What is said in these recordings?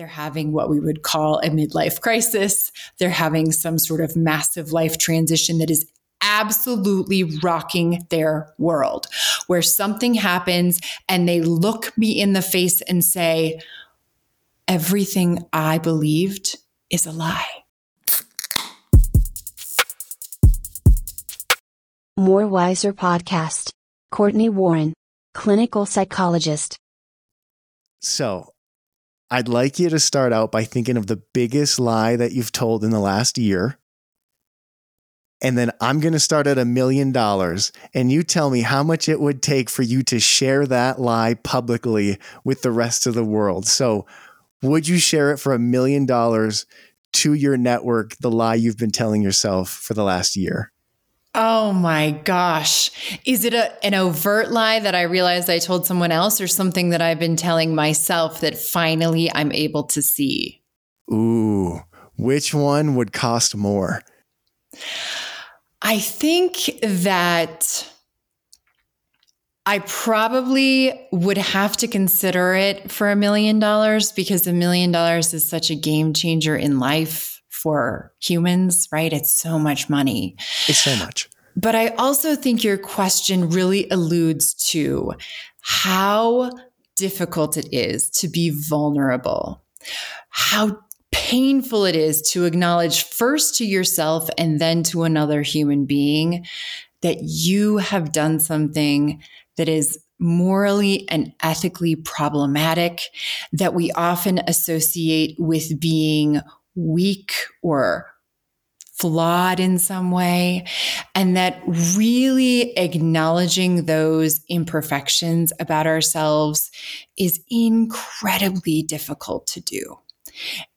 they're having what we would call a midlife crisis. They're having some sort of massive life transition that is absolutely rocking their world, where something happens and they look me in the face and say, Everything I believed is a lie. More Wiser Podcast. Cortney Warren, clinical psychologist. So, I'd like you to start out by thinking of the biggest lie that you've told in the last year. And then I'm going to start at a million dollars. And you tell me how much it would take for you to share that lie publicly with the rest of the world. So, would you share it for a million dollars to your network, the lie you've been telling yourself for the last year? Oh my gosh. Is it a, an overt lie that I realized I told someone else or something that I've been telling myself that finally I'm able to see? Ooh, which one would cost more? I think that I probably would have to consider it for a million dollars because a million dollars is such a game changer in life for humans, right? It's so much money. It's so much. But I also think your question really alludes to how difficult it is to be vulnerable, how painful it is to acknowledge first to yourself and then to another human being that you have done something that is morally and ethically problematic that we often associate with being weak or flawed in some way, and that really acknowledging those imperfections about ourselves is incredibly difficult to do.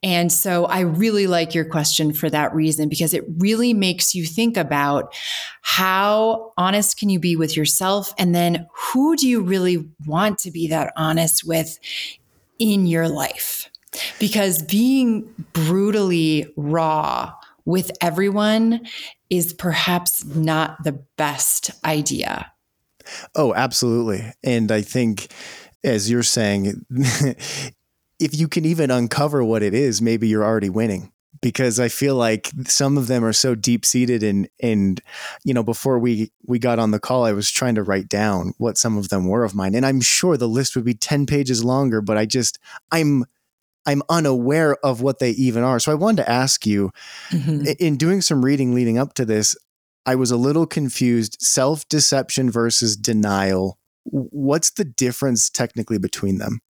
And so I really like your question for that reason because it really makes you think about how honest can you be with yourself and then who do you really want to be that honest with in your life? Because being brutally raw with everyone is perhaps not the best idea. Oh, absolutely. And I think, as you're saying, if you can even uncover what it is, maybe you're already winning. Because I feel like some of them are so deep seated and and you know before we we got on the call I was trying to write down what some of them were of mine and I'm sure the list would be 10 pages longer but I just I'm I'm unaware of what they even are. So I wanted to ask you mm-hmm. in doing some reading leading up to this, I was a little confused self deception versus denial. What's the difference technically between them?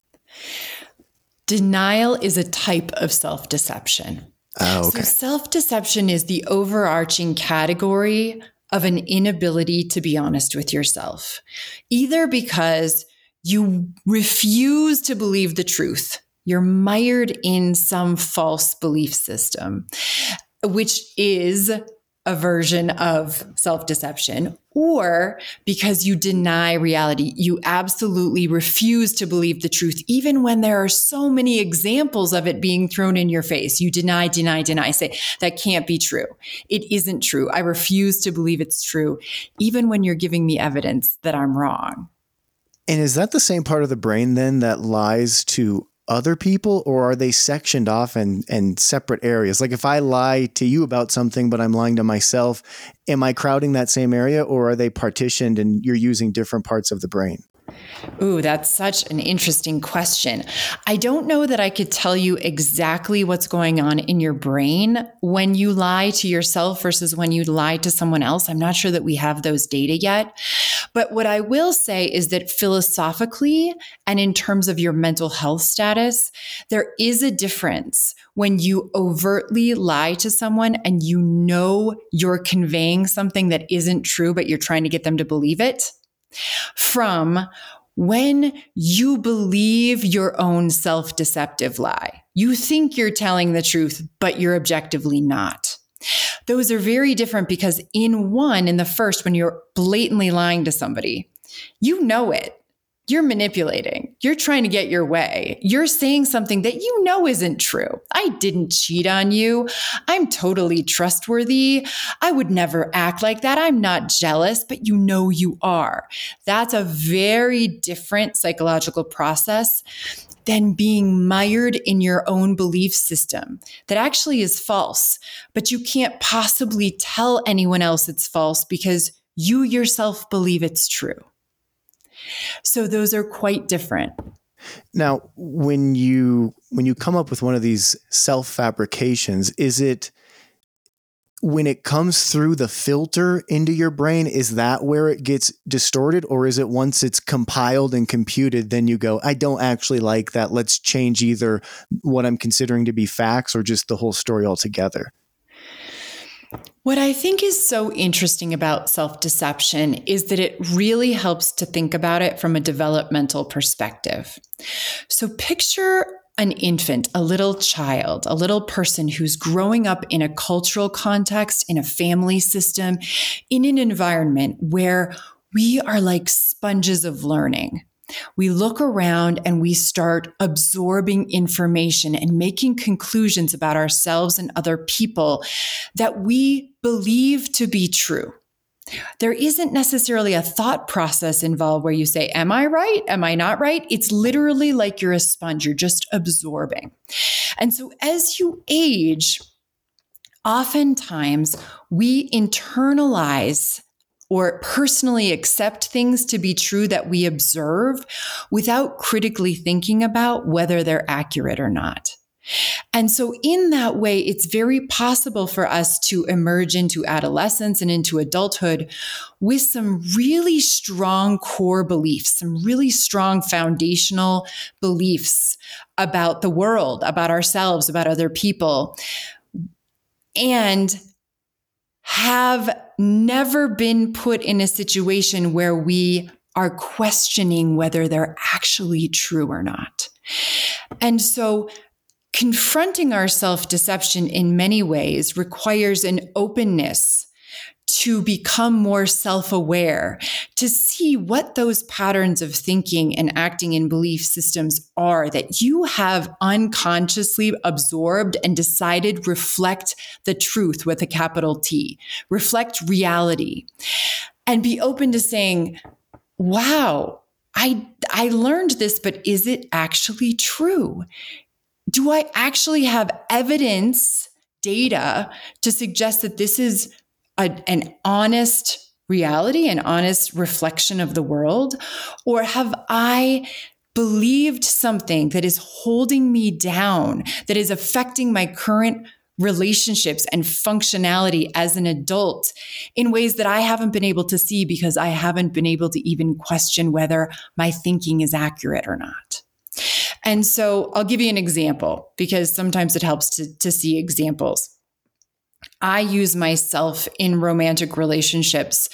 Denial is a type of self deception. Oh, okay. So self deception is the overarching category of an inability to be honest with yourself, either because you refuse to believe the truth you're mired in some false belief system, which is a version of self deception, or because you deny reality. You absolutely refuse to believe the truth, even when there are so many examples of it being thrown in your face. You deny, deny, deny, say, that can't be true. It isn't true. I refuse to believe it's true, even when you're giving me evidence that I'm wrong. And is that the same part of the brain then that lies to other people or are they sectioned off and in separate areas? Like if I lie to you about something, but I'm lying to myself, am I crowding that same area or are they partitioned and you're using different parts of the brain? Ooh, that's such an interesting question. I don't know that I could tell you exactly what's going on in your brain when you lie to yourself versus when you lie to someone else. I'm not sure that we have those data yet. But what I will say is that philosophically and in terms of your mental health status, there is a difference when you overtly lie to someone and you know you're conveying something that isn't true, but you're trying to get them to believe it from when you believe your own self deceptive lie. You think you're telling the truth, but you're objectively not. Those are very different because, in one, in the first, when you're blatantly lying to somebody, you know it you're manipulating. You're trying to get your way. You're saying something that you know isn't true. I didn't cheat on you. I'm totally trustworthy. I would never act like that. I'm not jealous, but you know you are. That's a very different psychological process than being mired in your own belief system that actually is false, but you can't possibly tell anyone else it's false because you yourself believe it's true. So those are quite different. Now, when you when you come up with one of these self fabrications, is it when it comes through the filter into your brain, is that where it gets distorted? Or is it once it's compiled and computed, then you go, I don't actually like that. Let's change either what I'm considering to be facts or just the whole story altogether? What I think is so interesting about self deception is that it really helps to think about it from a developmental perspective. So picture an infant, a little child, a little person who's growing up in a cultural context, in a family system, in an environment where we are like sponges of learning. We look around and we start absorbing information and making conclusions about ourselves and other people that we believe to be true there isn't necessarily a thought process involved where you say, Am I right? Am I not right? It's literally like you're a sponge, you're just absorbing. And so as you age, oftentimes we internalize or personally accept things to be true that we observe without critically thinking about whether they're accurate or not. And so, in that way, it's very possible for us to emerge into adolescence and into adulthood with some really strong core beliefs, some really strong foundational beliefs about the world, about ourselves, about other people, and have never been put in a situation where we are questioning whether they're actually true or not. And so, confronting our self deception in many ways requires an openness to become more self aware, to see what those patterns of thinking and acting in belief systems are that you have unconsciously absorbed and decided reflect the truth with a capital T, reflect reality, and be open to saying, wow. I, I learned this, but is it actually true? Do I actually have evidence, data to suggest that this is a, an honest reality, an honest reflection of the world? Or have I believed something that is holding me down, that is affecting my current relationships and functionality as an adult in ways that I haven't been able to see because I haven't been able to even question whether my thinking is accurate or not. And so I'll give you an example because sometimes it helps to, to see examples. I use myself in romantic relationships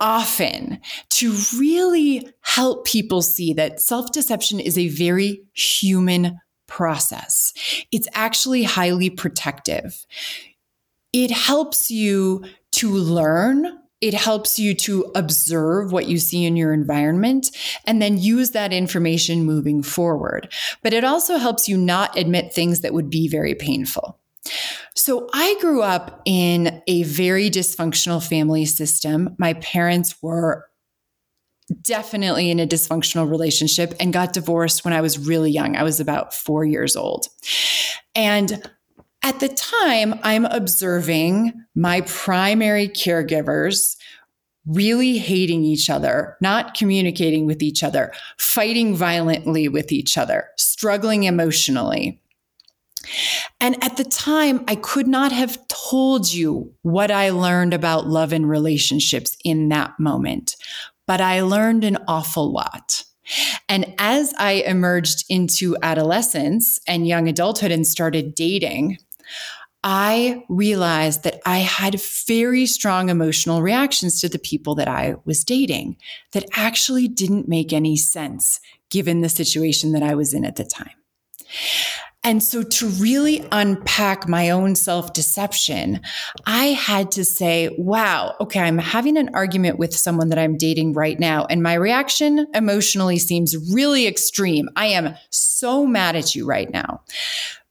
often to really help people see that self deception is a very human process. It's actually highly protective. It helps you to learn it helps you to observe what you see in your environment and then use that information moving forward. But it also helps you not admit things that would be very painful. So I grew up in a very dysfunctional family system. My parents were definitely in a dysfunctional relationship and got divorced when I was really young. I was about four years old. And at the time, I'm observing my primary caregivers really hating each other, not communicating with each other, fighting violently with each other, struggling emotionally. And at the time, I could not have told you what I learned about love and relationships in that moment, but I learned an awful lot. And as I emerged into adolescence and young adulthood and started dating, I realized that I had very strong emotional reactions to the people that I was dating that actually didn't make any sense given the situation that I was in at the time. And so, to really unpack my own self deception, I had to say, wow, okay, I'm having an argument with someone that I'm dating right now. And my reaction emotionally seems really extreme. I am so mad at you right now.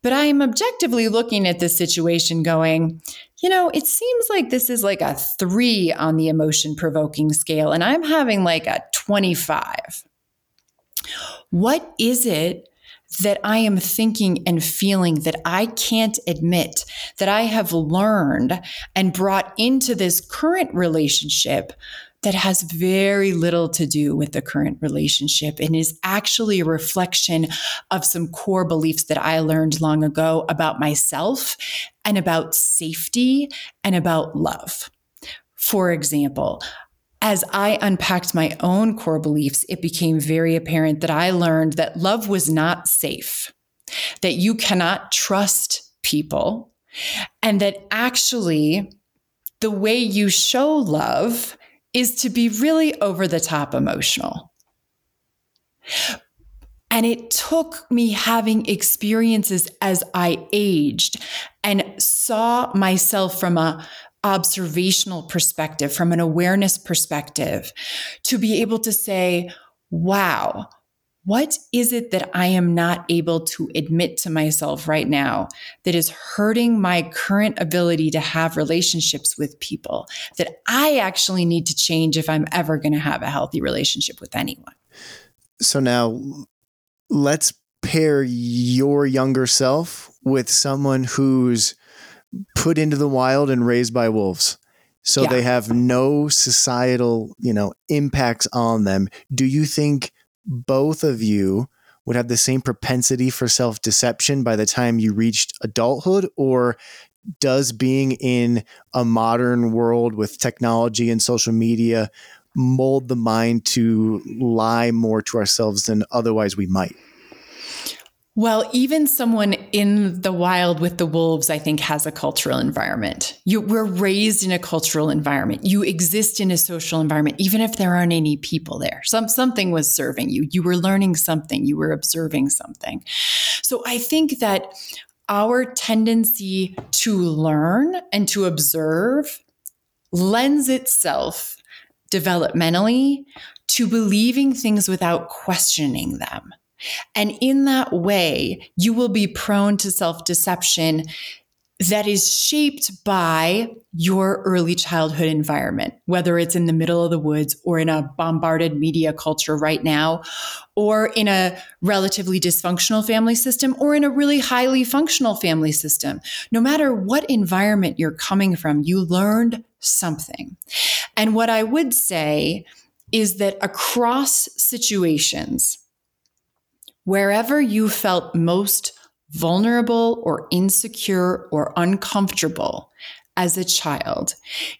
But I am objectively looking at this situation going, you know, it seems like this is like a three on the emotion provoking scale, and I'm having like a 25. What is it that I am thinking and feeling that I can't admit, that I have learned and brought into this current relationship that has very little to do with the current relationship and is actually a reflection of some core beliefs that I learned long ago about myself and about safety and about love. For example, as I unpacked my own core beliefs, it became very apparent that I learned that love was not safe, that you cannot trust people, and that actually the way you show love is to be really over the top emotional. And it took me having experiences as I aged and saw myself from a observational perspective, from an awareness perspective, to be able to say, wow, what is it that I am not able to admit to myself right now that is hurting my current ability to have relationships with people that I actually need to change if I'm ever going to have a healthy relationship with anyone? So now let's pair your younger self with someone who's put into the wild and raised by wolves. So yeah. they have no societal, you know, impacts on them. Do you think both of you would have the same propensity for self deception by the time you reached adulthood? Or does being in a modern world with technology and social media mold the mind to lie more to ourselves than otherwise we might? Well, even someone in the wild with the wolves, I think, has a cultural environment. You, we're raised in a cultural environment. You exist in a social environment, even if there aren't any people there. Some, something was serving you. You were learning something. You were observing something. So I think that our tendency to learn and to observe lends itself developmentally to believing things without questioning them. And in that way, you will be prone to self deception that is shaped by your early childhood environment, whether it's in the middle of the woods or in a bombarded media culture right now, or in a relatively dysfunctional family system, or in a really highly functional family system. No matter what environment you're coming from, you learned something. And what I would say is that across situations, wherever you felt most vulnerable or insecure or uncomfortable as a child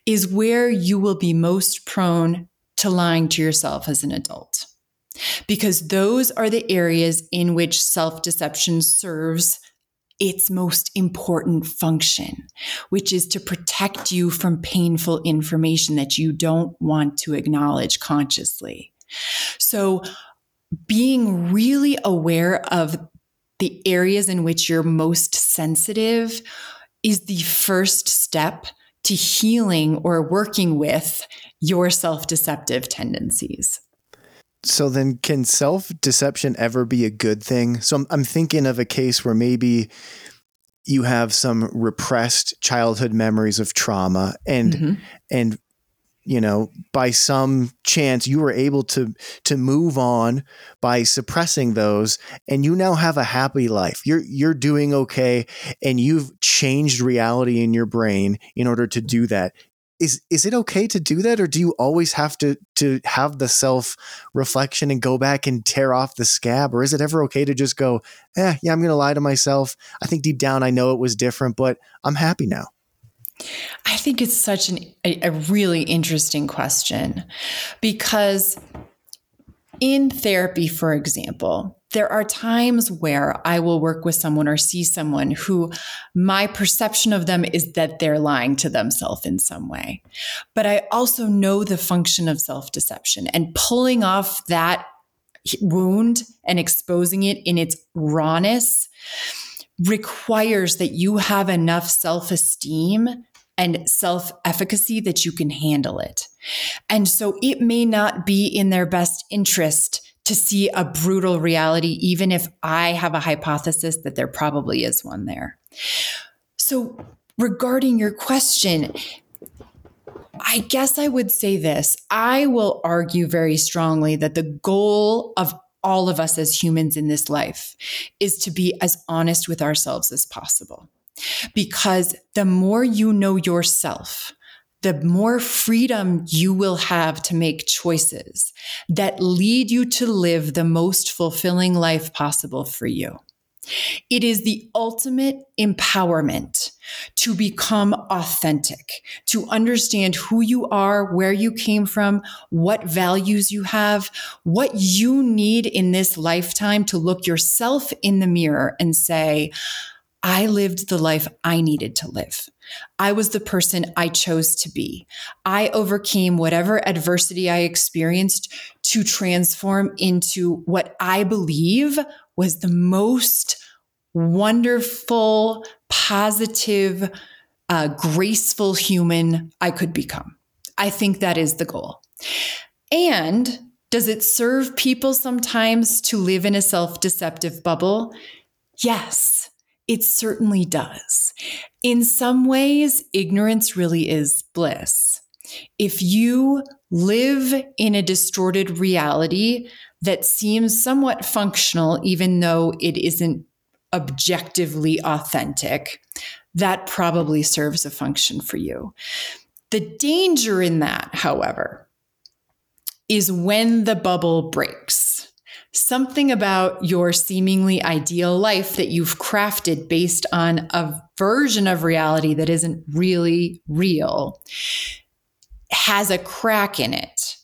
is where you will be most prone to lying to yourself as an adult. Because those are the areas in which self deception serves its most important function, which is to protect you from painful information that you don't want to acknowledge consciously. So, being really aware of the areas in which you're most sensitive is the first step to healing or working with your self deceptive tendencies. So, then can self deception ever be a good thing? So, I'm, I'm, thinking of a case where maybe you have some repressed childhood memories of trauma and mm-hmm. and you know by some chance you were able to to move on by suppressing those and you now have a happy life. You're you're doing okay and you've changed reality in your brain in order to do that. Is is it okay to do that or do you always have to to have the self reflection and go back and tear off the scab? Or is it ever okay to just go eh yeah i'm going to lie to myself. I think deep down i know it was different but i'm happy now I think it's such an, a, a really interesting question because in therapy, for example, there are times where I will work with someone or see someone who my perception of them is that they're lying to themselves in some way. But I also know the function of self deception and pulling off that wound and exposing it in its rawness requires that you have enough self esteem and self efficacy that you can handle it. And so it may not be in their best interest to see a brutal reality, even if I have a hypothesis that there probably is one there. So, regarding your question, I guess I would say this I will argue very strongly that the goal of all of us as humans in this life is to be as honest with ourselves as possible. Because the more you know yourself, the more freedom you will have to make choices that lead you to live the most fulfilling life possible for you. It is the ultimate empowerment to become authentic, to understand who you are, where you came from, what values you have, what you need in this lifetime to look yourself in the mirror and say, I lived the life I needed to live. I was the person I chose to be. I overcame whatever adversity I experienced to transform into what I believe was the most wonderful, positive, uh, graceful human I could become. I think that is the goal. And does it serve people sometimes to live in a self deceptive bubble? Yes, it certainly does. In some ways, ignorance really is bliss. If you live in a distorted reality that seems somewhat functional, even though it isn't objectively authentic, that probably serves a function for you. The danger in that, however, is when the bubble breaks. Something about your seemingly ideal life that you've crafted based on a version of reality that isn't really real has a crack in it.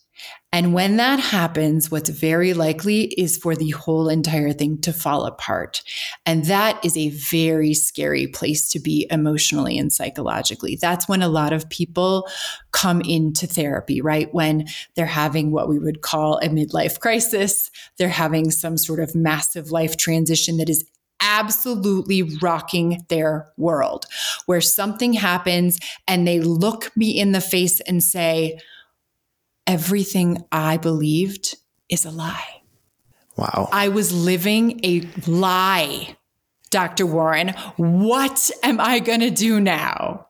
And when that happens, what's very likely is for the whole entire thing to fall apart. And that is a very scary place to be emotionally and psychologically. That's when a lot of people come into therapy, right? When they're having what we would call a midlife crisis, they're having some sort of massive life transition that is absolutely rocking their world, where something happens and they look me in the face and say, everything I believed is a lie. Wow. I was living a lie, Dr. Warren. What am I going to do now?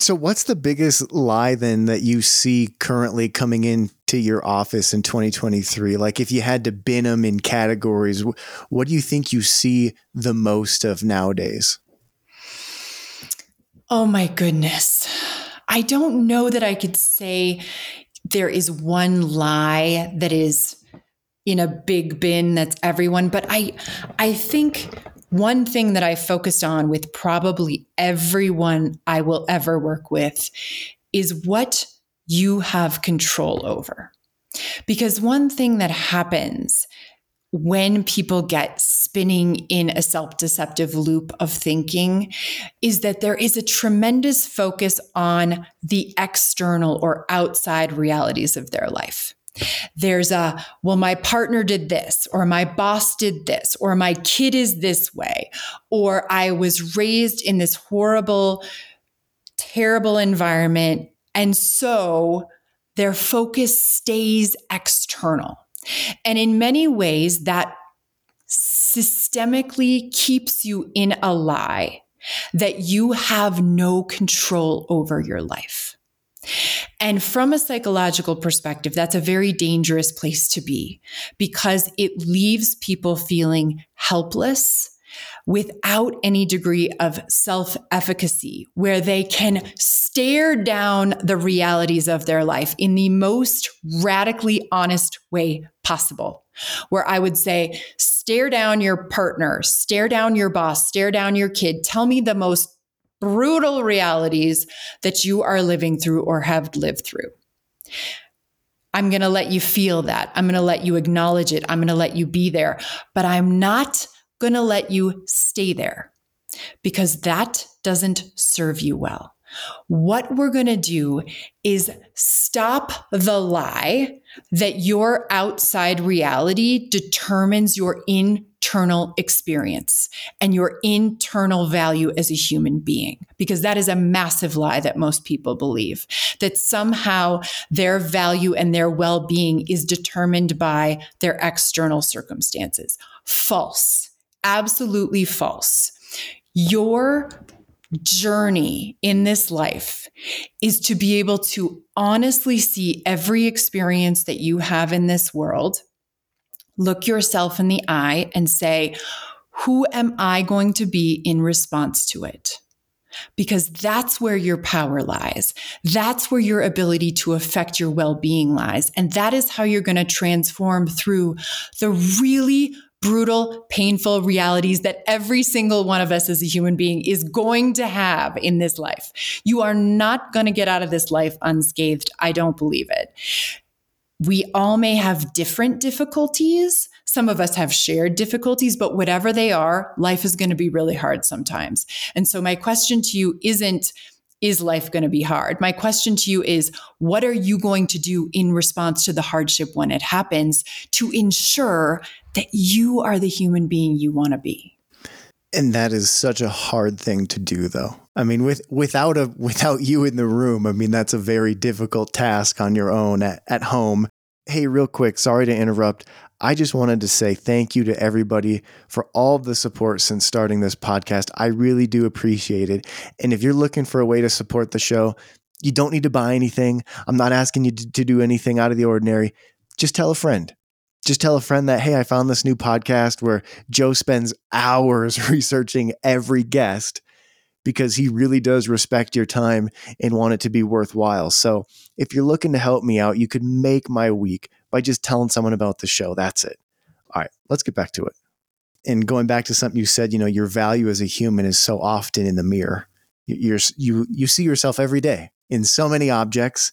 So, what's the biggest lie then that you see currently coming into your office in 2023? Like, if you had to bin them in categories, what do you think you see the most of nowadays? Oh, my goodness. I don't know that I could say there is one lie that is in a big bin that's everyone but i i think one thing that i focused on with probably everyone i will ever work with is what you have control over. Because one thing that happens when people get spinning in a self deceptive loop of thinking is that there is a tremendous focus on the external or outside realities of their life. There's a, well, my partner did this, or my boss did this, or my kid is this way, or I was raised in this horrible, terrible environment. And so their focus stays external. And in many ways, that systemically keeps you in a lie that you have no control over your life. And from a psychological perspective, that's a very dangerous place to be because it leaves people feeling helpless without any degree of self efficacy, where they can stare down the realities of their life in the most radically honest way possible. Where I would say, stare down your partner, stare down your boss, stare down your kid. Tell me the most brutal realities that you are living through or have lived through. I'm going to let you feel that. I'm going to let you acknowledge it. I'm going to let you be there, but I'm not going to let you stay there because that doesn't serve you well. What we're going to do is stop the lie that your outside reality determines your internal experience and your internal value as a human being, because that is a massive lie that most people believe that somehow their value and their well being is determined by their external circumstances. False absolutely false. Your journey in this life is to be able to honestly see every experience that you have in this world look yourself in the eye and say, who am I going to be in response to it? Because that's where your power lies. That's where your ability to affect your well being lies. And that is how you're going to transform through the really brutal, painful realities that every single one of us as a human being is going to have in this life. You are not going to get out of this life unscathed. I don't believe it. We all may have different difficulties. Some of us have shared difficulties, but whatever they are, life is going to be really hard sometimes. And so, my question to you isn't, is life going to be hard? My question to you is, what are you going to do in response to the hardship when it happens to ensure that you are the human being you want to be? And that is such a hard thing to do though. I mean with without a without you in the room, I mean that's a very difficult task on your own at, at home. Hey, real quick, sorry to interrupt. I just wanted to say thank you to everybody for all the support since starting this podcast. I really do appreciate it. And if you're looking for a way to support the show, you don't need to buy anything. I'm not asking you to, to do anything out of the ordinary. Just tell a friend just tell a friend that, hey, I found this new podcast where Joe spends hours researching every guest because he really does respect your time and want it to be worthwhile. So if you're looking to help me out, you could make my week by just telling someone about the show. That's it. All right, let's get back to it. And going back to something you said, you know, your value as a human is so often in the mirror. You're, you you see yourself every day in so many objects.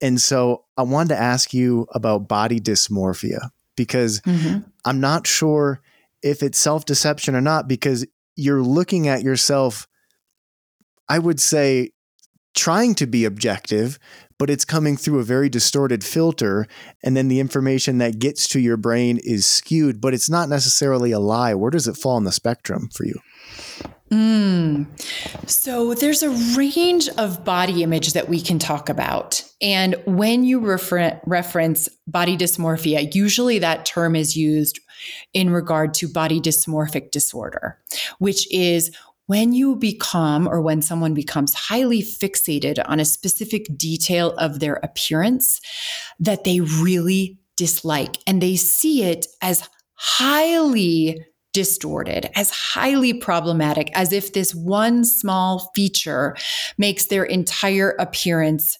And so I wanted to ask you about body dysmorphia because mm-hmm. I'm not sure if it's self deception or not because you're looking at yourself, I would say, trying to be objective, but it's coming through a very distorted filter. And then the information that gets to your brain is skewed, but it's not necessarily a lie. Where does it fall on the spectrum for you? Mm. So there's a range of body image that we can talk about. And when you refer- reference body dysmorphia, usually that term is used in regard to body dysmorphic disorder, which is when you become or when someone becomes highly fixated on a specific detail of their appearance that they really dislike and they see it as highly distorted, as highly problematic, as if this one small feature makes their entire appearance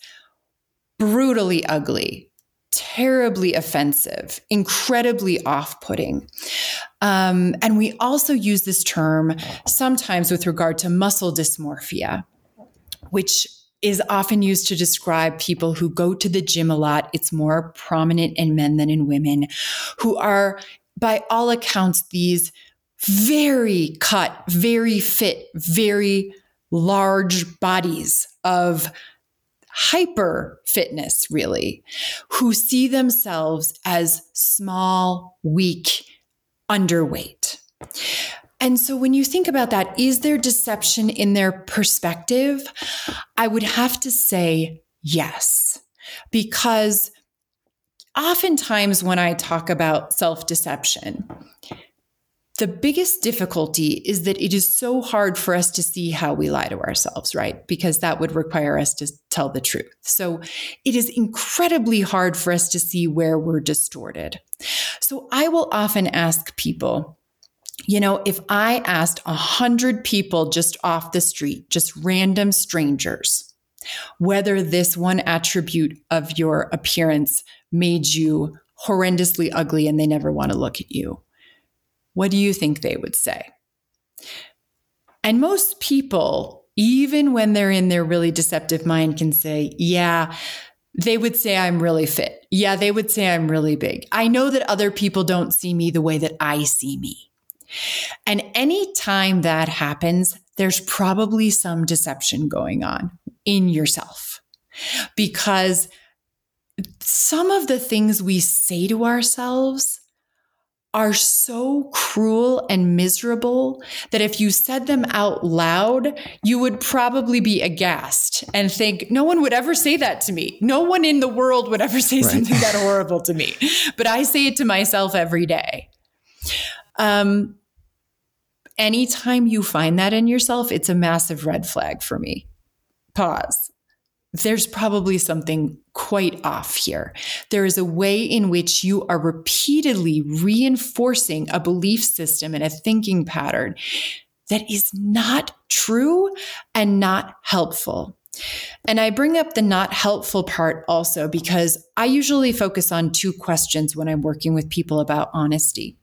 brutally ugly, terribly offensive, incredibly off putting. Um, and we also use this term sometimes with regard to muscle dysmorphia, which is often used to describe people who go to the gym a lot. It's more prominent in men than in women, who are, by all accounts, these very cut, very fit, very large bodies of hyper fitness, really, who see themselves as small, weak, underweight. And so when you think about that, is there deception in their perspective? I would have to say yes, because oftentimes when I talk about self deception, the biggest difficulty is that it is so hard for us to see how we lie to ourselves, right? Because that would require us to tell the truth. So it is incredibly hard for us to see where we're distorted. So I will often ask people, you know, if I asked a hundred people just off the street, just random strangers, whether this one attribute of your appearance made you horrendously ugly and they never want to look at you what do you think they would say? And most people, even when they're in their really deceptive mind, can say, yeah, they would say I'm really fit. Yeah, they would say I'm really big. I know that other people don't see me the way that I see me. And anytime that happens, there's probably some deception going on in yourself because some of the things we say to ourselves are so cruel and miserable that if you said them out loud, you would probably be aghast and think, no one would ever say that to me. No one in the world would ever say right. something that horrible to me. But I say it to myself every day. Um, anytime you find that in yourself, it's a massive red flag for me. Pause. There's probably something quite off here. There is a way in which you are repeatedly reinforcing a belief system and a thinking pattern that is not true and not helpful. And I bring up the not helpful part also because I usually focus on two questions when I'm working with people about honesty.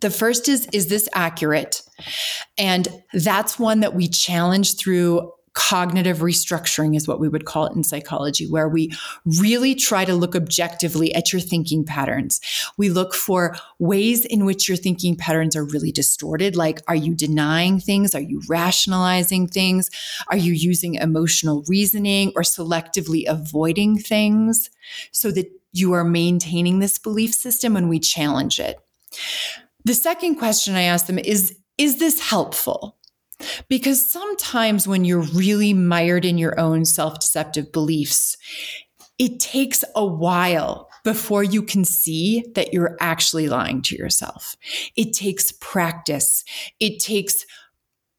The first is, is this accurate? And that's one that we challenge through cognitive restructuring is what we would call it in psychology, where we really try to look objectively at your thinking patterns. We look for ways in which your thinking patterns are really distorted. Like, are you denying things? Are you rationalizing things? Are you using emotional reasoning or selectively avoiding things so that you are maintaining this belief system and we challenge it? The second question I ask them is, is this helpful? Because sometimes when you're really mired in your own self deceptive beliefs, it takes a while before you can see that you're actually lying to yourself. It takes practice. It takes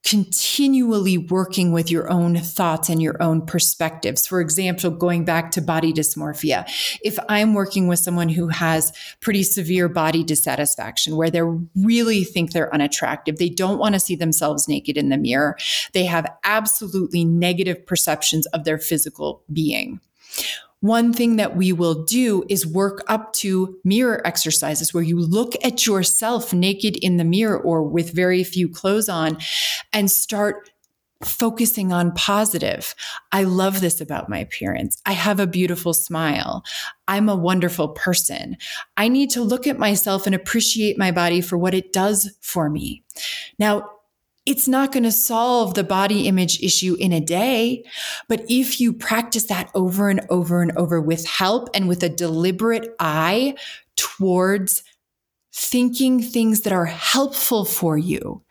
continually working with your own thoughts and your own perspectives. For example, going back to body dysmorphia, if I'm working with someone who has pretty severe body dissatisfaction, where they really think they're unattractive, they don't want to see themselves naked in the mirror, they have absolutely negative perceptions of their physical being one thing that we will do is work up to mirror exercises where you look at yourself naked in the mirror or with very few clothes on and start focusing on positive. I love this about my appearance. I have a beautiful smile. I'm a wonderful person. I need to look at myself and appreciate my body for what it does for me. Now, it's not going to solve the body image issue in a day. But if you practice that over and over and over with help and with a deliberate eye towards thinking things that are helpful for you,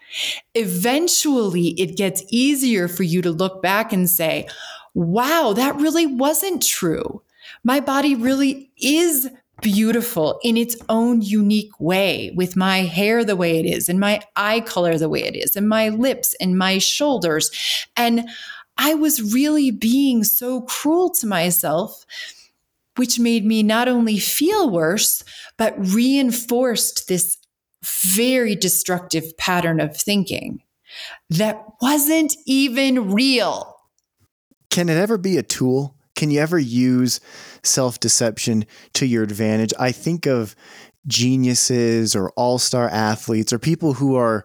eventually it gets easier for you to look back and say, wow, that really wasn't true. My body really is beautiful in its own unique way with my hair the way it is and my eye color the way it is and my lips and my shoulders. And I was really being so cruel to myself, which made me not only feel worse, but reinforced this very destructive pattern of thinking that wasn't even real. Can it ever be a tool? Can you ever use self deception to your advantage? I think of geniuses or all star athletes or people who are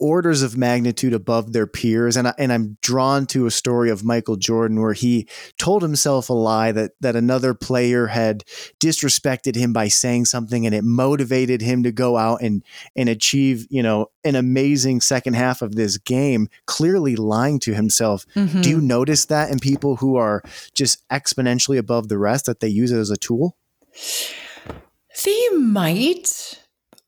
orders of magnitude above their peers. And, I, and I'm drawn to a story of Michael Jordan where he told himself a lie that, that another player had disrespected him by saying something and it motivated him to go out and, and achieve, you know, an amazing second half of this game, clearly lying to himself. Mm-hmm. Do you notice that in people who are just exponentially above the rest that they use it as a tool? They might.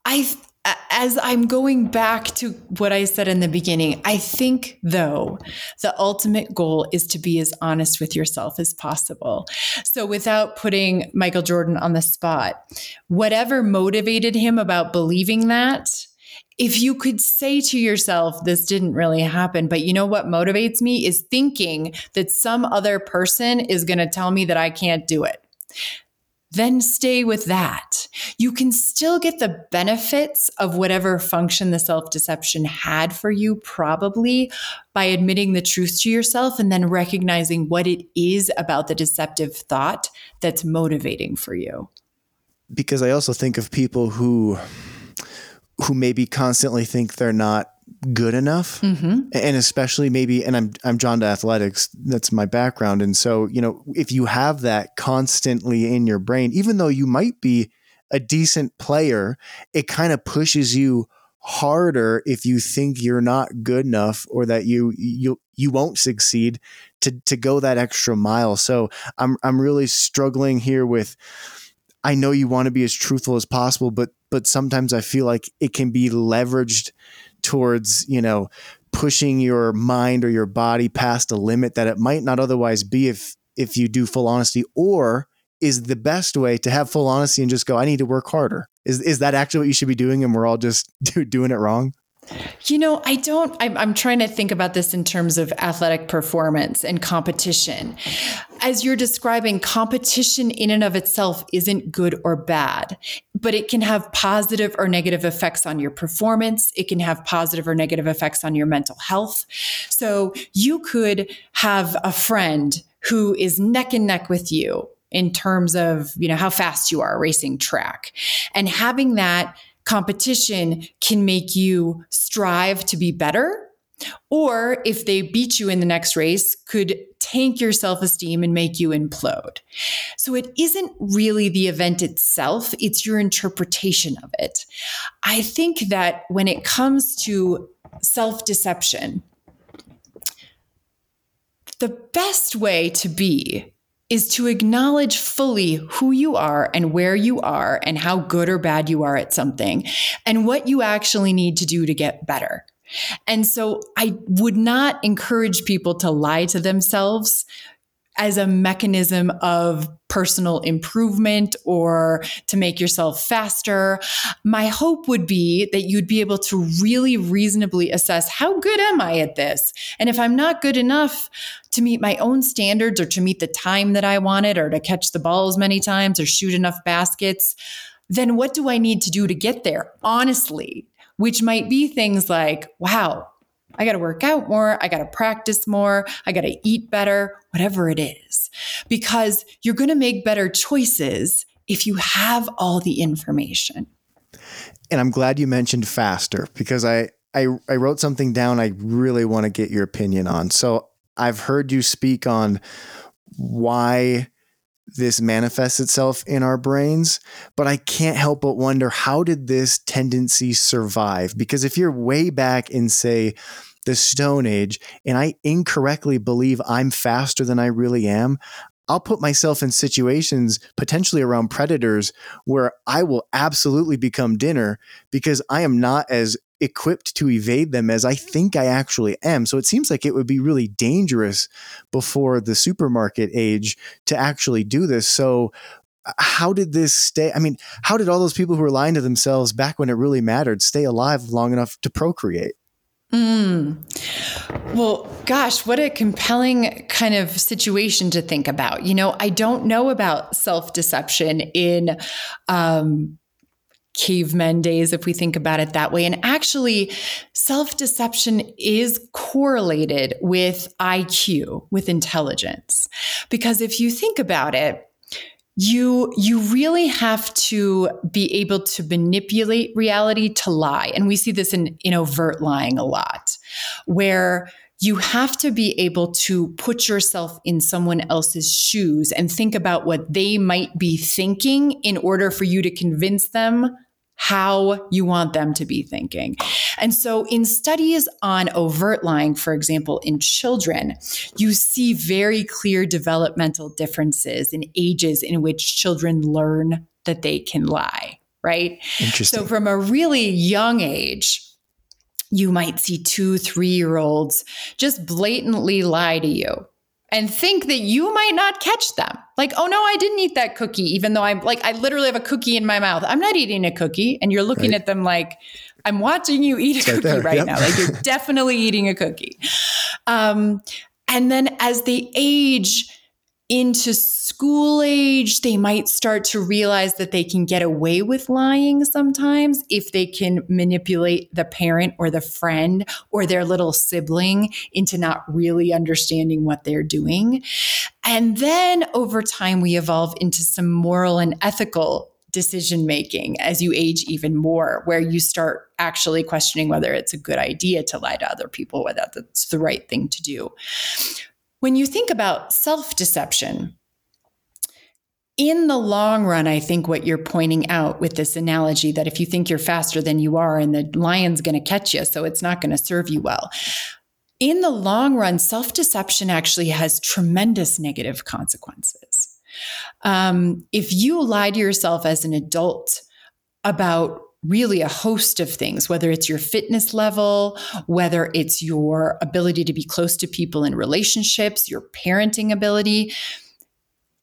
I as I'm going back to what I said in the beginning, I think, though, the ultimate goal is to be as honest with yourself as possible. So, without putting Michael Jordan on the spot, whatever motivated him about believing that, if you could say to yourself, this didn't really happen, but you know what motivates me is thinking that some other person is going to tell me that I can't do it then stay with that. You can still get the benefits of whatever function the self deception had for you, probably by admitting the truth to yourself and then recognizing what it is about the deceptive thought that's motivating for you. Because I also think of people who who maybe constantly think they're not good enough. Mm-hmm. and especially maybe and I'm I'm drawn to athletics that's my background. And so you know if you have that constantly in your brain even though you might be a decent player it kind of pushes you harder if you think you're not good enough or that you you you won't succeed to to go that extra mile. So I'm I'm really struggling here with I know you want to be as truthful as possible but but sometimes I feel like it can be leveraged towards, you know, pushing your mind or your body past a limit that it might not otherwise be if if you do full honesty or is the best way to have full honesty and just go I need to work harder. Is is that actually what you should be doing and we're all just do, doing it wrong? You know, I don't, I'm, I'm, trying to think about this in terms of athletic performance and competition. As you're describing, competition in and of itself isn't good or bad, but it can have positive or negative effects on your performance. It can have positive or negative effects on your mental health. So you could have a friend who is neck and neck with you in terms of, you know, how fast you are racing track and having that competition can make you strive to be better. Or if they beat you in the next race, could tank your self esteem and make you implode. So it isn't really the event itself, it's your interpretation of it. I think that when it comes to self deception, the best way to be is to acknowledge fully who you are and where you are and how good or bad you are at something and what you actually need to do to get better. And so I would not encourage people to lie to themselves as a mechanism of personal improvement or to make yourself faster. My hope would be that you'd be able to really reasonably assess how good am I at this? And if I'm not good enough to meet my own standards or to meet the time that I wanted or to catch the ball as many times or shoot enough baskets, then what do I need to do to get there? Honestly, which might be things like, wow, I got to work out more. I got to practice more. I got to eat better, whatever it is, because you're going to make better choices if you have all the information. And I'm glad you mentioned faster because I, I, I wrote something down I really want to get your opinion on. So I've heard you speak on why this manifests itself in our brains, but I can't help but wonder how did this tendency survive? Because if you're way back in, say, the Stone Age and I incorrectly believe I'm faster than I really am, I'll put myself in situations potentially around predators where I will absolutely become dinner because I am not as equipped to evade them as I think I actually am. So it seems like it would be really dangerous before the supermarket age to actually do this. So how did this stay? I mean, how did all those people who were lying to themselves back when it really mattered stay alive long enough to procreate? Mm. Well, gosh, what a compelling kind of situation to think about. You know, I don't know about self deception in um, cavemen days, if we think about it that way. And actually, self deception is correlated with IQ, with intelligence. Because if you think about it, you you really have to be able to manipulate reality to lie and we see this in in overt lying a lot where you have to be able to put yourself in someone else's shoes and think about what they might be thinking in order for you to convince them how you want them to be thinking. And so, in studies on overt lying, for example, in children, you see very clear developmental differences in ages in which children learn that they can lie, right? Interesting. So, from a really young age, you might see two, three year olds just blatantly lie to you and think that you might not catch them. Like, oh no, I didn't eat that cookie, even though I'm like, I literally have a cookie in my mouth. I'm not eating a cookie. And you're looking right. at them like, I'm watching you eat a cookie right, right yep. now. Like, you're definitely eating a cookie. Um, and then as they age, into school age, they might start to realize that they can get away with lying sometimes if they can manipulate the parent or the friend or their little sibling into not really understanding what they're doing. And then over time, we evolve into some moral and ethical decision making as you age even more, where you start actually questioning whether it's a good idea to lie to other people, whether that's the right thing to do. When you think about self deception, in the long run, I think what you're pointing out with this analogy that if you think you're faster than you are and the lion's going to catch you, so it's not going to serve you well. In the long run, self deception actually has tremendous negative consequences. Um, if you lie to yourself as an adult about really a host of things, whether it's your fitness level, whether it's your ability to be close to people in relationships, your parenting ability,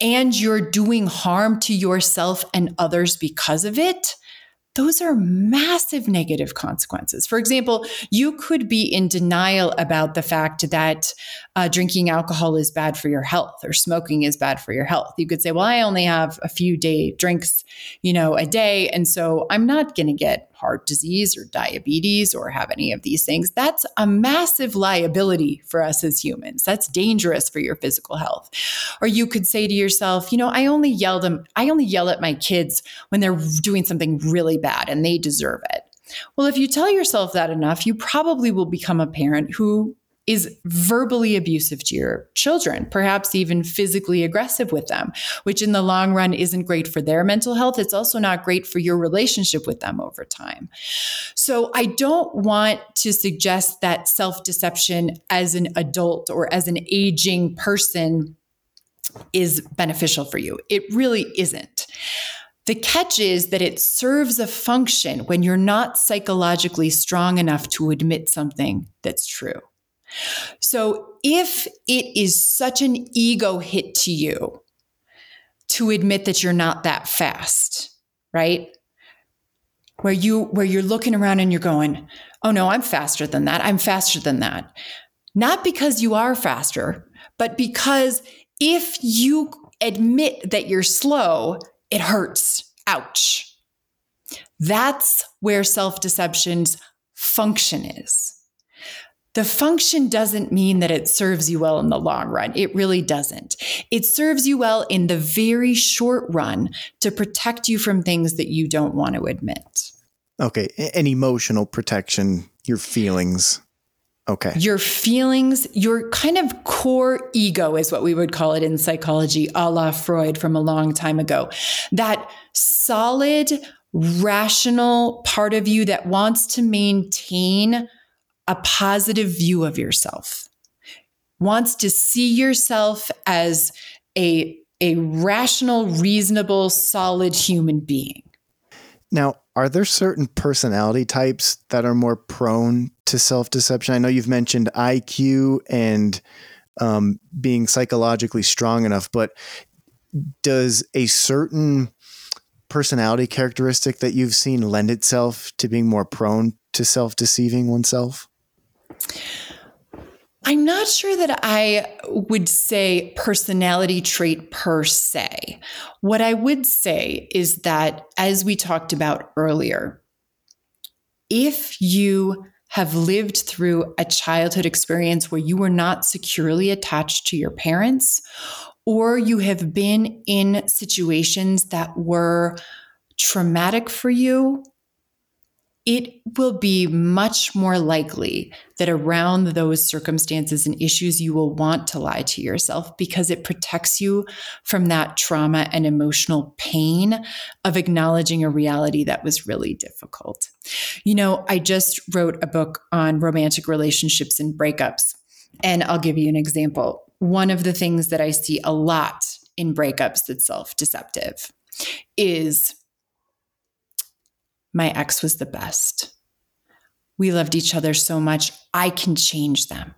and you're doing harm to yourself and others because of it, those are massive negative consequences. For example, you could be in denial about the fact that uh, drinking alcohol is bad for your health or smoking is bad for your health. You could say, well, I only have a few day drinks, you know, a day. And so I'm not going to get heart disease or diabetes or have any of these things. That's a massive liability for us as humans. That's dangerous for your physical health. Or you could say to yourself, you know, I only yell them, I only yell at my kids when they're doing something really bad and they deserve it. Well, if you tell yourself that enough, you probably will become a parent who is verbally abusive to your children, perhaps even physically aggressive with them, which in the long run isn't great for their mental health. It's also not great for your relationship with them over time. So I don't want to suggest that self deception as an adult or as an aging person is beneficial for you. It really isn't. The catch is that it serves a function when you're not psychologically strong enough to admit something that's true. So if it is such an ego hit to you to admit that you're not that fast, right? Where you where you're looking around and you're going, "Oh no, I'm faster than that. I'm faster than that." Not because you are faster, but because if you admit that you're slow, it hurts. Ouch. That's where self-deception's function is. The function doesn't mean that it serves you well in the long run. It really doesn't. It serves you well in the very short run to protect you from things that you don't want to admit. Okay. An emotional protection, your feelings. Okay. Your feelings, your kind of core ego is what we would call it in psychology, a la Freud from a long time ago. That solid, rational part of you that wants to maintain a positive view of yourself, wants to see yourself as a, a rational, reasonable, solid human being. Now, are there certain personality types that are more prone to self deception? I know you've mentioned IQ and um, being psychologically strong enough, but does a certain personality characteristic that you've seen lend itself to being more prone to self deceiving oneself? I'm not sure that I would say personality trait per se. What I would say is that, as we talked about earlier, if you have lived through a childhood experience where you were not securely attached to your parents, or you have been in situations that were traumatic for you it will be much more likely that around those circumstances and issues, you will want to lie to yourself because it protects you from that trauma and emotional pain of acknowledging a reality that was really difficult. You know, I just wrote a book on romantic relationships and breakups, and I'll give you an example. One of the things that I see a lot in breakups that's self deceptive is my ex was the best. We loved each other so much. I can change them.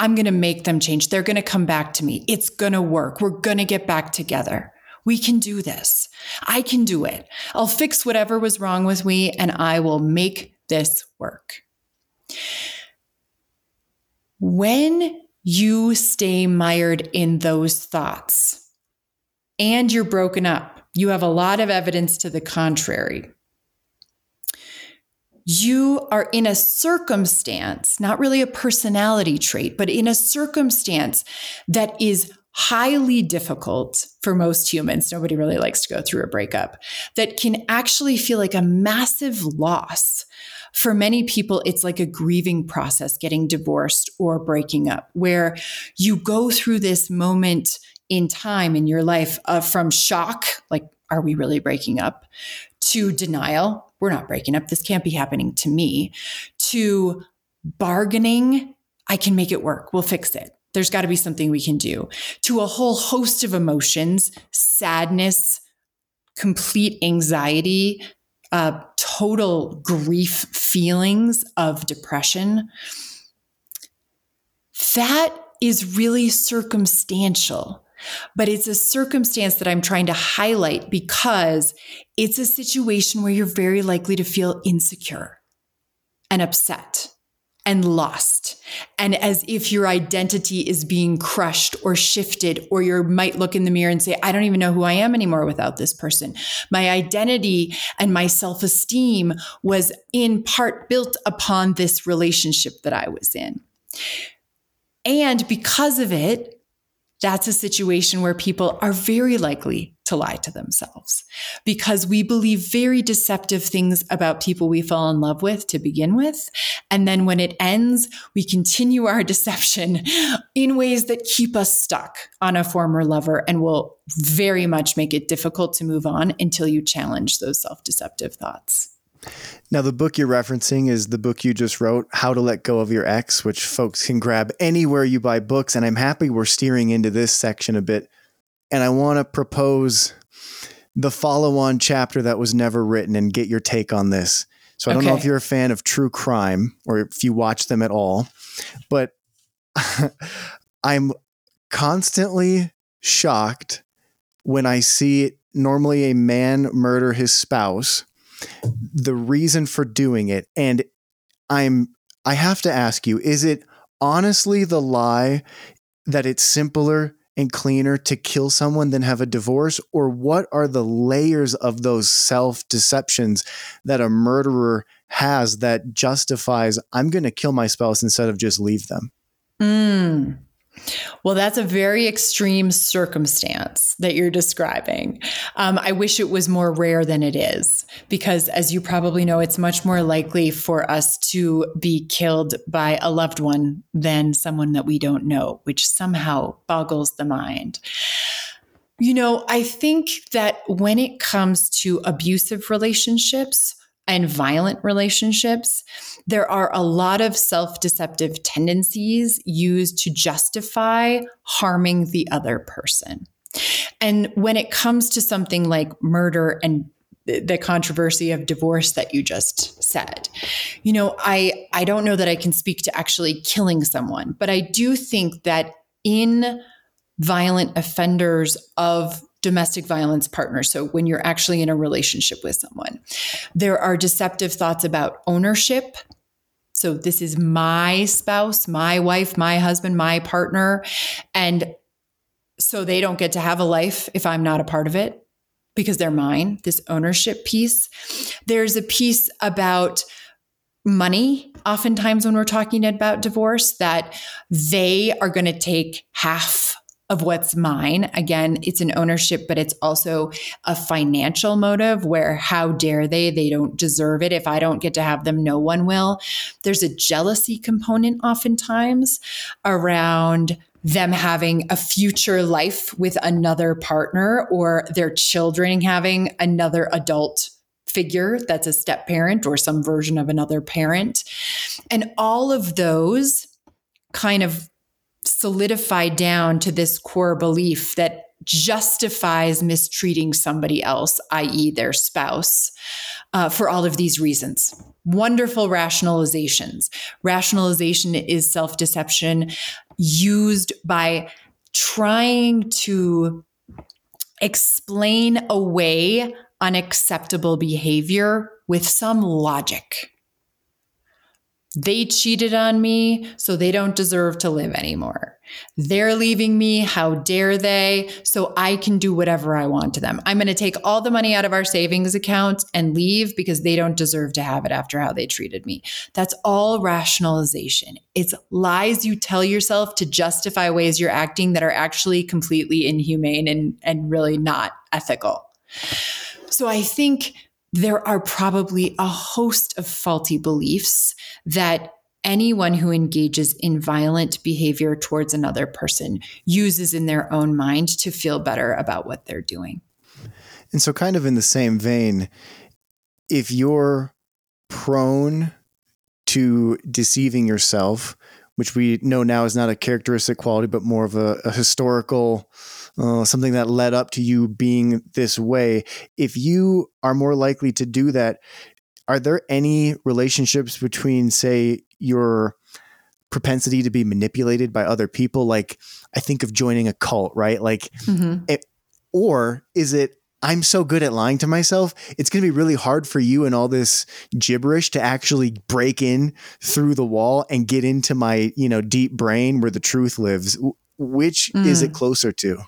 I'm going to make them change. They're going to come back to me. It's going to work. We're going to get back together. We can do this. I can do it. I'll fix whatever was wrong with me and I will make this work. When you stay mired in those thoughts and you're broken up, you have a lot of evidence to the contrary you are in a circumstance, not really a personality trait, but in a circumstance that is highly difficult for most humans. Nobody really likes to go through a breakup that can actually feel like a massive loss. For many people, it's like a grieving process getting divorced or breaking up, where you go through this moment in time in your life uh, from shock, like, are we really breaking up, to denial, we're not breaking up. This can't be happening to me, to bargaining, I can make it work. We'll fix it. There's got to be something we can do, to a whole host of emotions, sadness, complete anxiety, uh, total grief feelings of depression. That is really circumstantial. But it's a circumstance that I'm trying to highlight because it's a situation where you're very likely to feel insecure and upset and lost. And as if your identity is being crushed or shifted or you might look in the mirror and say i don't even know who i am anymore without this person. My identity and my self-esteem was in part built upon this relationship that i was in. And because of it that's a situation where people are very likely to lie to themselves because we believe very deceptive things about people we fall in love with to begin with. And then when it ends, we continue our deception in ways that keep us stuck on a former lover and will very much make it difficult to move on until you challenge those self deceptive thoughts. Now, the book you're referencing is the book you just wrote, How to Let Go of Your Ex, which folks can grab anywhere you buy books. And I'm happy we're steering into this section a bit. And I want to propose the follow on chapter that was never written and get your take on this. So I don't okay. know if you're a fan of true crime or if you watch them at all, but I'm constantly shocked when I see normally a man murder his spouse the reason for doing it. And I'm, I have to ask you, is it honestly the lie that it's simpler and cleaner to kill someone than have a divorce? Or what are the layers of those self deceptions that a murderer has that justifies, I'm going to kill my spouse instead of just leave them? Mm. Well, that's a very extreme circumstance that you're describing. Um, I wish it was more rare than it is, because as you probably know, it's much more likely for us to be killed by a loved one than someone that we don't know, which somehow boggles the mind. You know, I think that when it comes to abusive relationships, and violent relationships, there are a lot of self deceptive tendencies used to justify harming the other person. And when it comes to something like murder and the controversy of divorce that you just said. You know, I I don't know that I can speak to actually killing someone, but I do think that in violent offenders of domestic violence partner. So when you're actually in a relationship with someone, there are deceptive thoughts about ownership. So this is my spouse, my wife, my husband, my partner. And so they don't get to have a life if I'm not a part of it because they're mine, this ownership piece. There's a piece about money oftentimes when we're talking about divorce that they are going to take half of what's mine. Again, it's an ownership, but it's also a financial motive where how dare they? They don't deserve it. If I don't get to have them, no one will. There's a jealousy component oftentimes around them having a future life with another partner or their children having another adult figure that's a step parent or some version of another parent. And all of those kind of solidified down to this core belief that justifies mistreating somebody else, i.e., their spouse, uh, for all of these reasons. Wonderful rationalizations. Rationalization is self deception used by trying to explain away unacceptable behavior with some logic. They cheated on me, so they don't deserve to live anymore. They're leaving me. How dare they? So I can do whatever I want to them. I'm going to take all the money out of our savings account and leave because they don't deserve to have it after how they treated me. That's all rationalization. It's lies you tell yourself to justify ways you're acting that are actually completely inhumane and, and really not ethical. So I think there are probably a host of faulty beliefs that anyone who engages in violent behavior towards another person uses in their own mind to feel better about what they're doing. And so, kind of in the same vein, if you're prone to deceiving yourself, which we know now is not a characteristic quality, but more of a, a historical uh, something that led up to you being this way. If you are more likely to do that, are there any relationships between, say, your propensity to be manipulated by other people like i think of joining a cult right like Mhm. it, or is it i'm so good at lying to myself it's going to be really hard for you and all this gibberish to actually break in through the wall and get into my you know deep brain where the truth lives which is it mm. closer to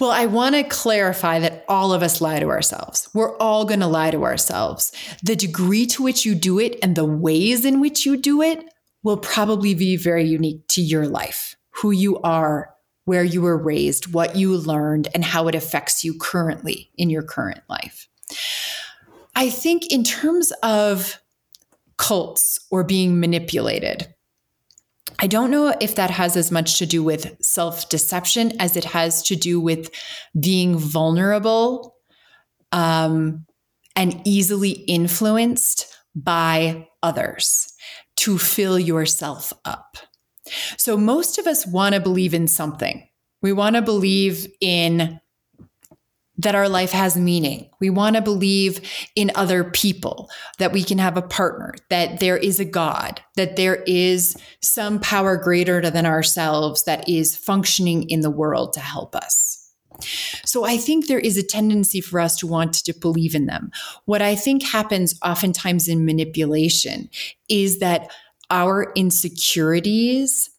Well, I want to clarify that all of us lie to ourselves. We're all going to lie to ourselves. The degree to which you do it and the ways in which you do it will probably be very unique to your life, who you are, where you were raised, what you learned, and how it affects you currently in your current life. I think, in terms of cults or being manipulated, I don't know if that has as much to do with self deception as it has to do with being vulnerable um, and easily influenced by others to fill yourself up. So, most of us want to believe in something. We want to believe in that our life has meaning. We want to believe in other people, that we can have a partner, that there is a God, that there is some power greater than ourselves that is functioning in the world to help us. So I think there is a tendency for us to want to believe in them. What I think happens oftentimes in manipulation is that our insecurities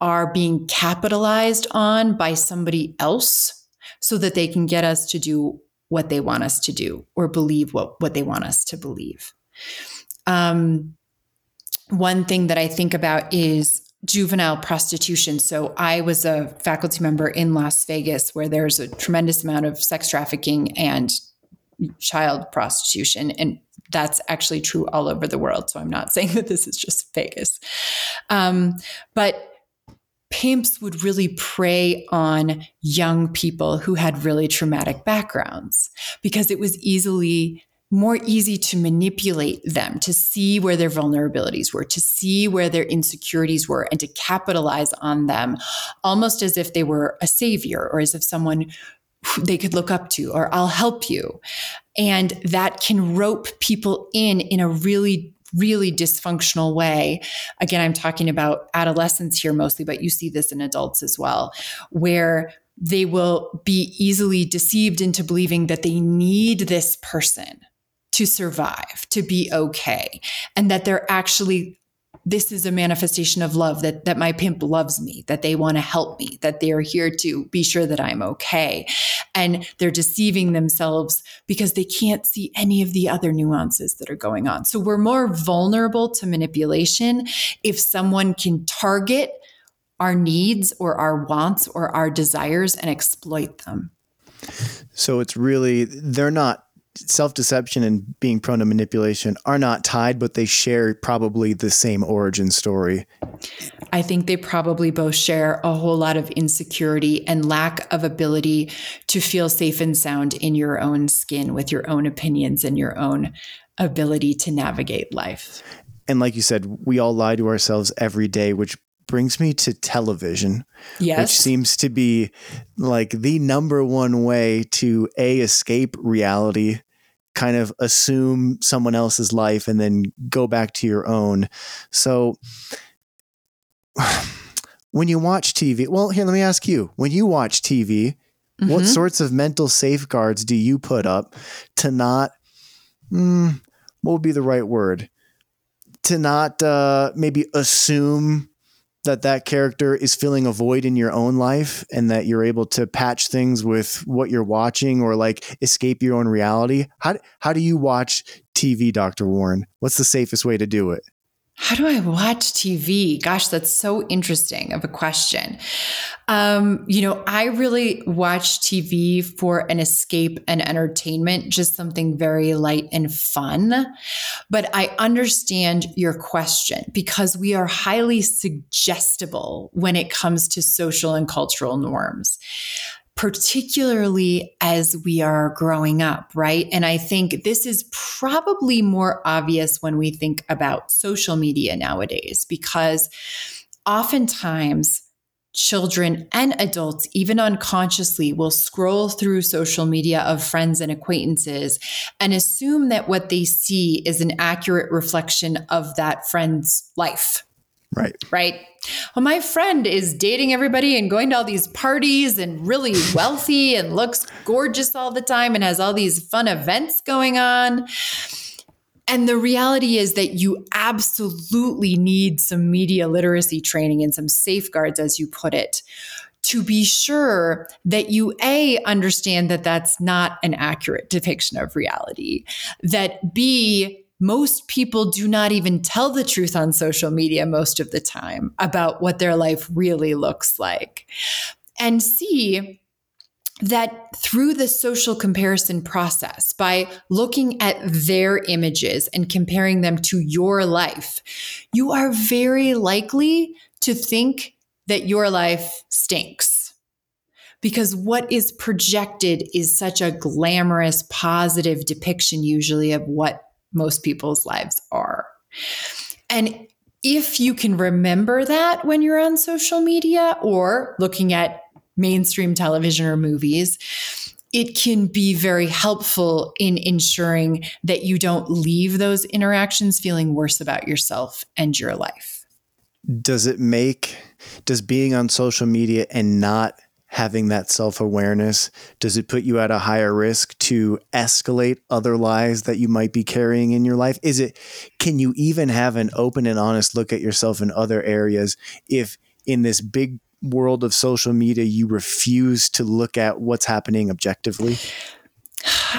are being capitalized on by somebody else so that they can get us to do what they want us to do or believe what, what they want us to believe. Um, one thing that I think about is juvenile prostitution. So I was a faculty member in Las Vegas where there's a tremendous amount of sex trafficking and child prostitution. And that's actually true all over the world. So I'm not saying that this is just Vegas. Um, but pimps would really prey on young people who had really traumatic backgrounds because it was easily more easy to manipulate them, to see where their vulnerabilities were, to see where their insecurities were, and to capitalize on them almost as if they were a savior or as if someone they could look up to, or I'll help you. And that can rope people in in a really really dysfunctional way. Again, I'm talking about adolescents here mostly, but you see this in adults as well, where they will be easily deceived into believing that they need this person to survive, to be okay, and that they're actually this is a manifestation of love that that my pimp loves me that they want to help me that they're here to be sure that i'm okay. And they're deceiving themselves because they can't see any of the other nuances that are going on. So we're more vulnerable to manipulation if someone can target our needs or our wants or our desires and exploit them. So it's really, they're not self deception and being prone to manipulation are not tied, but they share probably the same origin story. I think they probably both share a whole lot of insecurity and lack of ability to feel safe and sound in your own skin with your own opinions and your own ability to navigate life. And like you said, we all lie to ourselves every day, which brings me to television, which seems to be like the number one way to A, escape reality, kind of assume someone else's life, and then go back to your own. So when you watch TV, well, here, let me ask you when you watch TV, what Mhm. sorts of mental safeguards do you put up to not, mm, what would be the right word? To not uh, maybe assume that that character is filling a void in your own life and that you're able to patch things with what you're watching or like escape your own reality. How, how do you watch TV, Dr. Warren? What's the safest way to do it? How do I watch TV? Gosh, that's so interesting of a question. Um, you know, I really watch TV for an escape and entertainment, just something very light and fun. But I understand your question because we are highly suggestible when it comes to social and cultural norms particularly as we are growing up, right? And I think this is probably more obvious when we think about social media nowadays, because oftentimes children and adults, even unconsciously, will scroll through social media of friends and acquaintances and assume that what they see is an accurate reflection of that friend's life Right. Right. Well, my friend is dating everybody and going to all these parties and really wealthy and looks gorgeous all the time and has all these fun events going on. And the reality is that you absolutely need some media literacy training and some safeguards, as you put it, to be sure that you A, understand that that's not an accurate depiction of reality, that B, most people do not even tell the truth on social media most of the time about what their life really looks like. And see, that through the social comparison process, by looking at their images and comparing them to your life, you are very likely to think that your life stinks. Because what is projected is such a glamorous, positive depiction, usually, of what most people's lives are. And if you can remember that when you're on social media or looking at mainstream television or movies, it can be very helpful in ensuring that you don't leave those interactions feeling worse about yourself and your life. Does it make, does being on social media and not having that self awareness, does it put you at a higher risk to escalate other lies that you might be carrying in your life? Is it, can you even have an open and honest look at yourself in other areas if in this big world of social media, you refuse to look at what's happening objectively?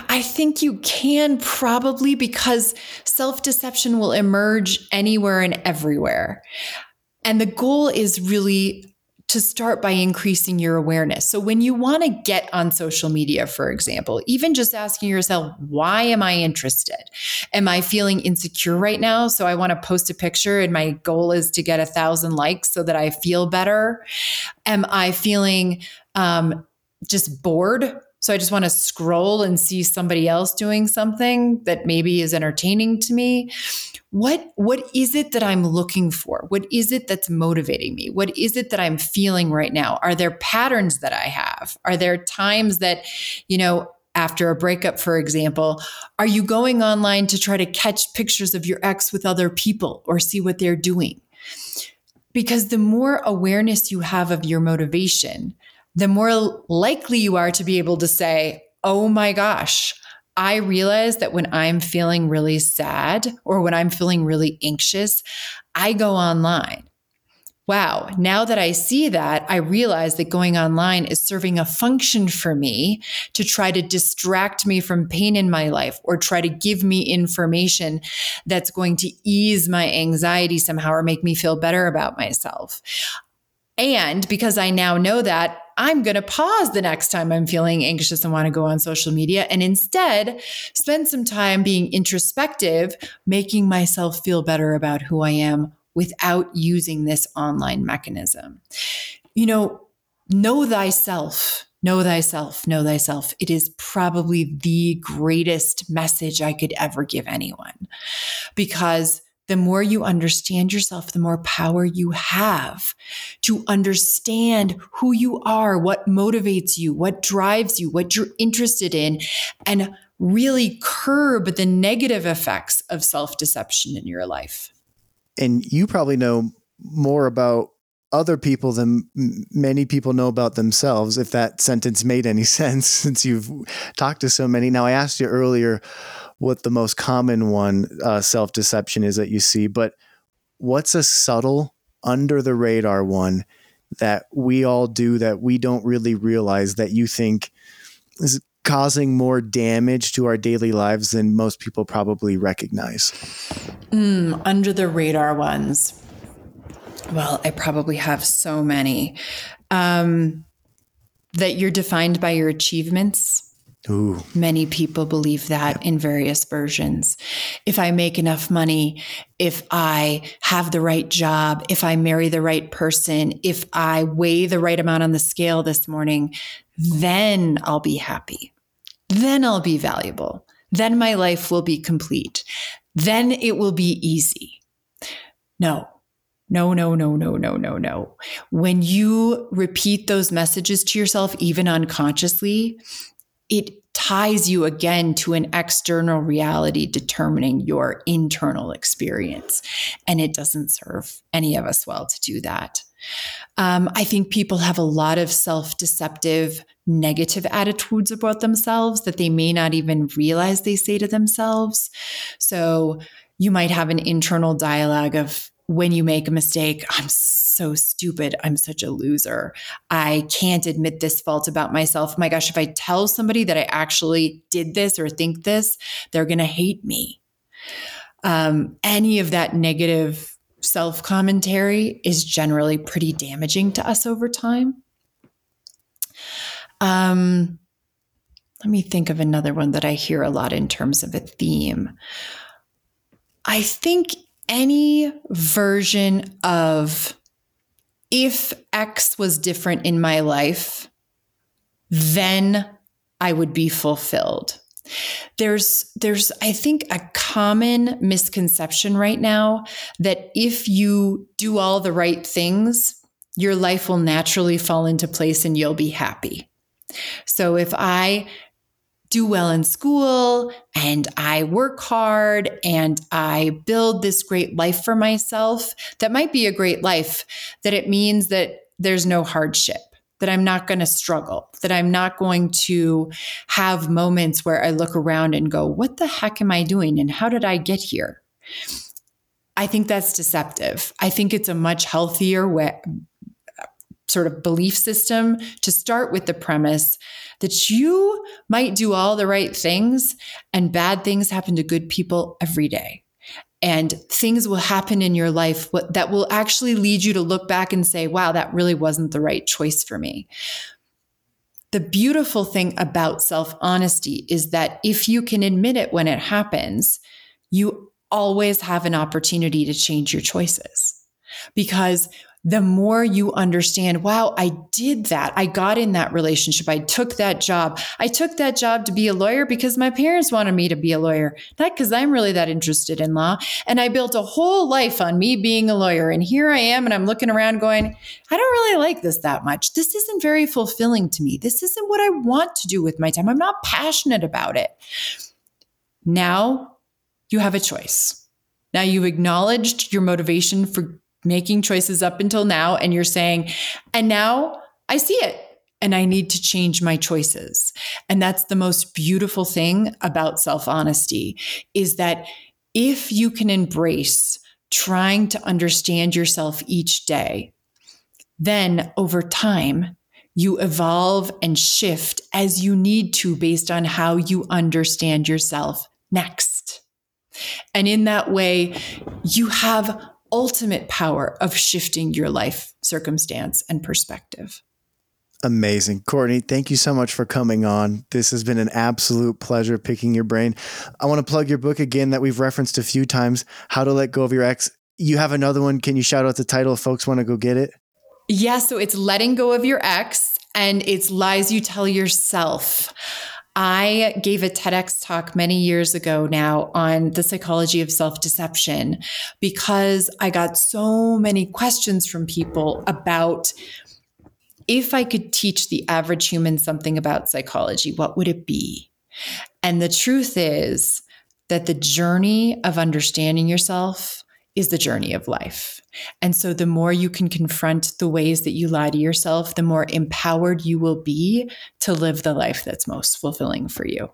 I think you can probably because self deception will emerge anywhere and everywhere. And the goal is really to start by increasing your awareness. So, when you want to get on social media, for example, even just asking yourself, why am I interested? Am I feeling insecure right now? So, I want to post a picture and my goal is to get a thousand likes so that I feel better. Am I feeling um, just bored so I just want to scroll and see somebody else doing something that maybe is entertaining to me. What what is it that I'm looking for? What is it that's motivating me? What is it that I'm feeling right now? Are there patterns that I have? Are there times that, you know, after a breakup, for example, are you going online to try to catch pictures of your ex with other people or see what they're doing? Because the more awareness you have of your motivation, the more likely you are to be able to say, oh my gosh, I realize that when I'm feeling really sad or when I'm feeling really anxious, I go online. Wow, now that I see that, I realize that going online is serving a function for me to try to distract me from pain in my life or try to give me information that's going to ease my anxiety somehow or make me feel better about myself. And because I now know that, I'm going to pause the next time I'm feeling anxious and want to go on social media and instead spend some time being introspective, making myself feel better about who I am without using this online mechanism. You know, know thyself. Know thyself, know thyself. It is probably the greatest message I could ever give anyone because the more you understand yourself, the more power you have to understand who you are, what motivates you, what drives you, what you're interested in, and really curb the negative effects of self deception in your life. And you probably know more about other people than many people know about themselves, if that sentence made any sense since you've talked to so many. Now, I asked you earlier what the most common one uh, self deception is that you see, but what's a subtle, under the radar one that we all do that we don't really realize that you think is causing more damage to our daily lives than most people probably recognize? Mm, under the radar ones. Well, I probably have so many. Um, that you're defined by your achievements Ooh. Many people believe that in various versions. If I make enough money, if I have the right job, if I marry the right person, if I weigh the right amount on the scale this morning, then I'll be happy. Then I'll be valuable. Then my life will be complete. Then it will be easy. No, no, no, no, no, no, no, no. When you repeat those messages to yourself, even unconsciously, it ties you again to an external reality determining your internal experience. And it doesn't serve any of us well to do that. Um, I think people have a lot of self deceptive, negative attitudes about themselves that they may not even realize they say to themselves. So you might have an internal dialogue of, when you make a mistake, I'm so stupid. I'm such a loser. I can't admit this fault about myself. My gosh, if I tell somebody that I actually did this or think this, they're going to hate me. Um, any of that negative self commentary is generally pretty damaging to us over time. Um, let me think of another one that I hear a lot in terms of a theme. I think any version of if X was different in my life, then I would be fulfilled. There's there's I think a common misconception right now that if you do all the right things, your life will naturally fall into place and you'll be happy. So if I do well in school and I work hard and I build this great life for myself that might be a great life, that it means that there's no hardship, that I'm not going to struggle, that I'm not going to have moments where I look around and go, what the heck am I doing? And how did I get here? I think that's deceptive. I think it's a much healthier way, sort of belief system to start with the premise that you might do all the right things and bad things happen to good people every day. And things will happen in your life that will actually lead you to look back and say, wow, that really wasn't the right choice for me. The beautiful thing about self honesty is that if you can admit it when it happens, you always have an opportunity to change your choices. Because the more you understand, wow, I did that. I got in that relationship. I took that job. I took that job to be a lawyer because my parents wanted me to be a lawyer, not because I'm really that interested in law. And I built a whole life on me being a lawyer. And here I am, and I'm looking around going, I don't really like this that much. This isn't very fulfilling to me. This isn't what I want to do with my time. I'm not passionate about it. Now you have a choice. Now you've acknowledged your motivation for making choices up until now and you're saying, and now I see it and I need to change my choices. And that's the most beautiful thing about self honesty is that if you can embrace trying to understand yourself each day, then over time, you evolve and shift as you need to based on how you understand yourself next. And in that way, you have ultimate power of shifting your life circumstance and perspective. Amazing. Cortney, thank you so much for coming on. This has been an absolute pleasure picking your brain. I want to plug your book again that we've referenced a few times How to Let Go of Your Ex. You have another one. Can you shout out the title if folks want to go get it? Yeah, so it's Letting Go of Your Ex and it's Lies You Tell Yourself. I gave a TEDx talk many years ago now on the psychology of self deception because I got so many questions from people about if I could teach the average human something about psychology, what would it be? And the truth is that the journey of understanding yourself is the journey of life. And so the more you can confront the ways that you lie to yourself, the more empowered you will be to live the life that's most fulfilling for you.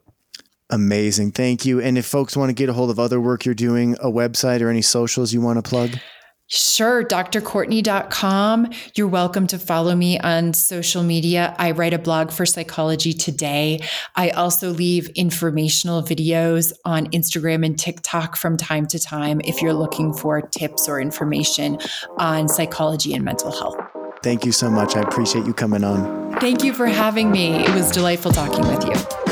Amazing. Thank you. And if folks want to get a hold of other work you're doing, a website or any socials you want to plug? Sure, drcortney.com. You're welcome to follow me on social media. I write a blog for Psychology Today. I also leave informational videos on Instagram and TikTok from time to time if you're looking for tips or information on psychology and mental health. Thank you so much. I appreciate you coming on. Thank you for having me. It was delightful talking with you.